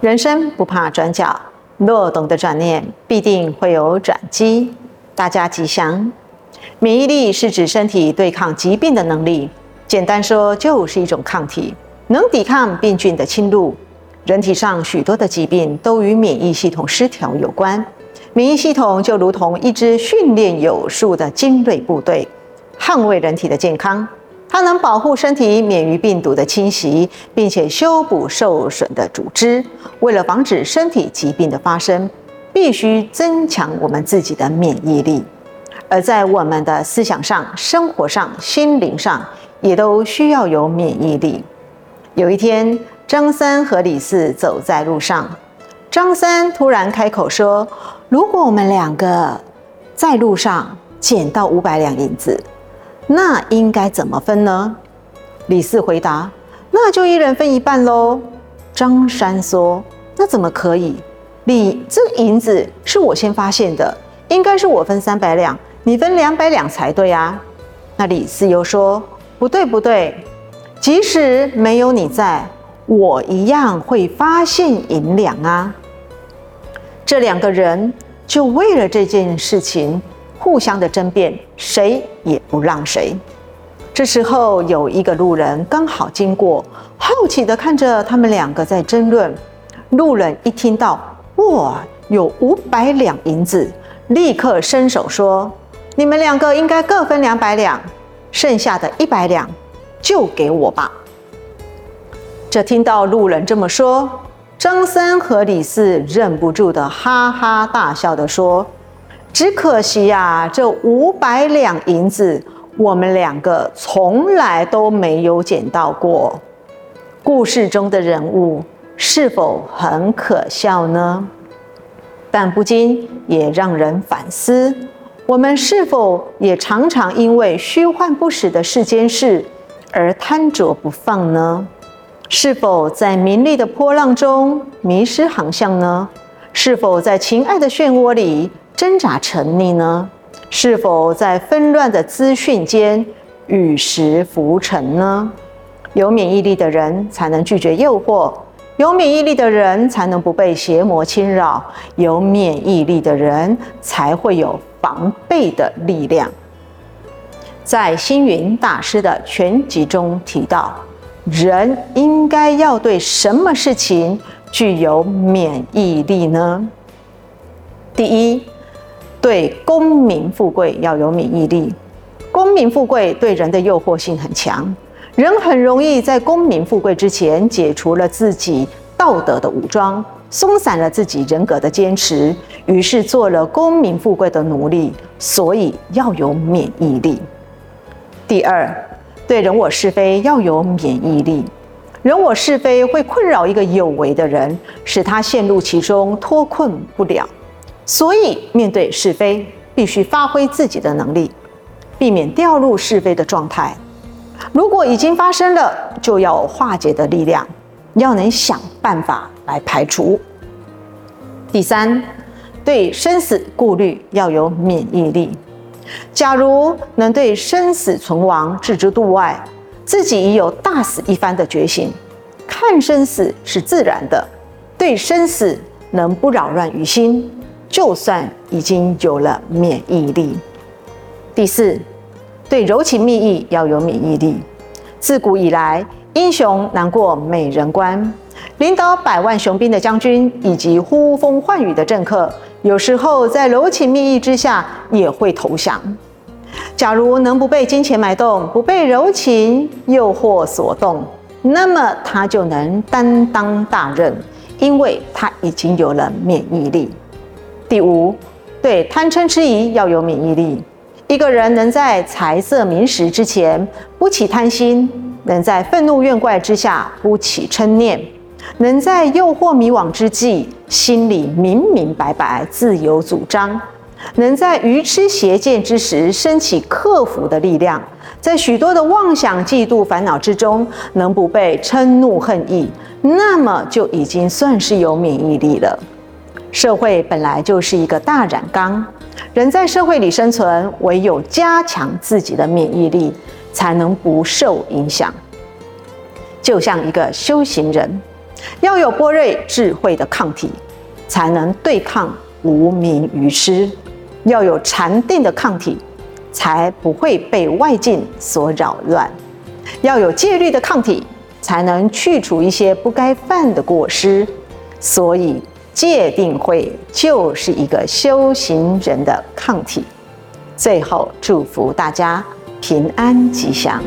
人生不怕转角，若懂得转念，必定会有转机。大家吉祥。免疫力是指身体对抗疾病的能力，简单说就是一种抗体，能抵抗病菌的侵入。人体上许多的疾病都与免疫系统失调有关，免疫系统就如同一支训练有素的精锐部队，捍卫人体的健康。它能保护身体免于病毒的侵袭，并且修补受损的组织。为了防止身体疾病的发生，必须增强我们自己的免疫力。而在我们的思想上、生活上、心灵上，也都需要有免疫力。有一天，张三和李四走在路上，张三突然开口说：“如果我们两个在路上捡到五百两银子。”那应该怎么分呢？李四回答：“那就一人分一半喽。”张三说：“那怎么可以？李，这银子是我先发现的，应该是我分三百两，你分两百两才对啊。”那李四又说：“不对，不对，即使没有你在，我一样会发现银两啊。”这两个人就为了这件事情。互相的争辩，谁也不让谁。这时候有一个路人刚好经过，好奇地看着他们两个在争论。路人一听到“哇，有五百两银子”，立刻伸手说：“你们两个应该各分两百两，剩下的一百两就给我吧。”这听到路人这么说，张三和李四忍不住的哈哈大笑地说。只可惜呀，这五百两银子，我们两个从来都没有捡到过。故事中的人物是否很可笑呢？但不禁也让人反思：我们是否也常常因为虚幻不实的世间事而贪着不放呢？是否在名利的波浪中迷失航向呢？是否在情爱的漩涡里挣扎沉溺呢？是否在纷乱的资讯间与时浮沉呢？有免疫力的人才能拒绝诱惑，有免疫力的人才能不被邪魔侵扰，有免疫力的人才会有防备的力量。在星云大师的全集中提到，人应该要对什么事情具有免疫力呢？第一。对功名富贵要有免疫力，功名富贵对人的诱惑性很强，人很容易在功名富贵之前解除了自己道德的武装，松散了自己人格的坚持，于是做了功名富贵的奴隶。所以要有免疫力。第二，对人我是非要有免疫力，人我是非会困扰一个有为的人，使他陷入其中脱困不了。所以，面对是非，必须发挥自己的能力，避免掉入是非的状态。如果已经发生了，就要化解的力量，要能想办法来排除。第三，对生死顾虑要有免疫力。假如能对生死存亡置之度外，自己已有大死一番的决心，看生死是自然的，对生死能不扰乱于心。就算已经有了免疫力。第四，对柔情蜜意要有免疫力。自古以来，英雄难过美人关。领导百万雄兵的将军以及呼风唤雨的政客，有时候在柔情蜜意之下也会投降。假如能不被金钱买动，不被柔情诱惑所动，那么他就能担当大任，因为他已经有了免疫力。第五，对贪嗔痴疑要有免疫力。一个人能在财色名食之前不起贪心，能在愤怒怨怪之下不起嗔念，能在诱惑迷惘之际心里明明白白自有主张，能在愚痴邪见之时升起克服的力量，在许多的妄想嫉妒烦恼之中能不被嗔怒恨意，那么就已经算是有免疫力了。社会本来就是一个大染缸，人在社会里生存，唯有加强自己的免疫力，才能不受影响。就像一个修行人，要有波瑞智慧的抗体，才能对抗无明愚痴；要有禅定的抗体，才不会被外境所扰乱；要有戒律的抗体，才能去除一些不该犯的过失。所以，戒定慧就是一个修行人的抗体。最后，祝福大家平安吉祥。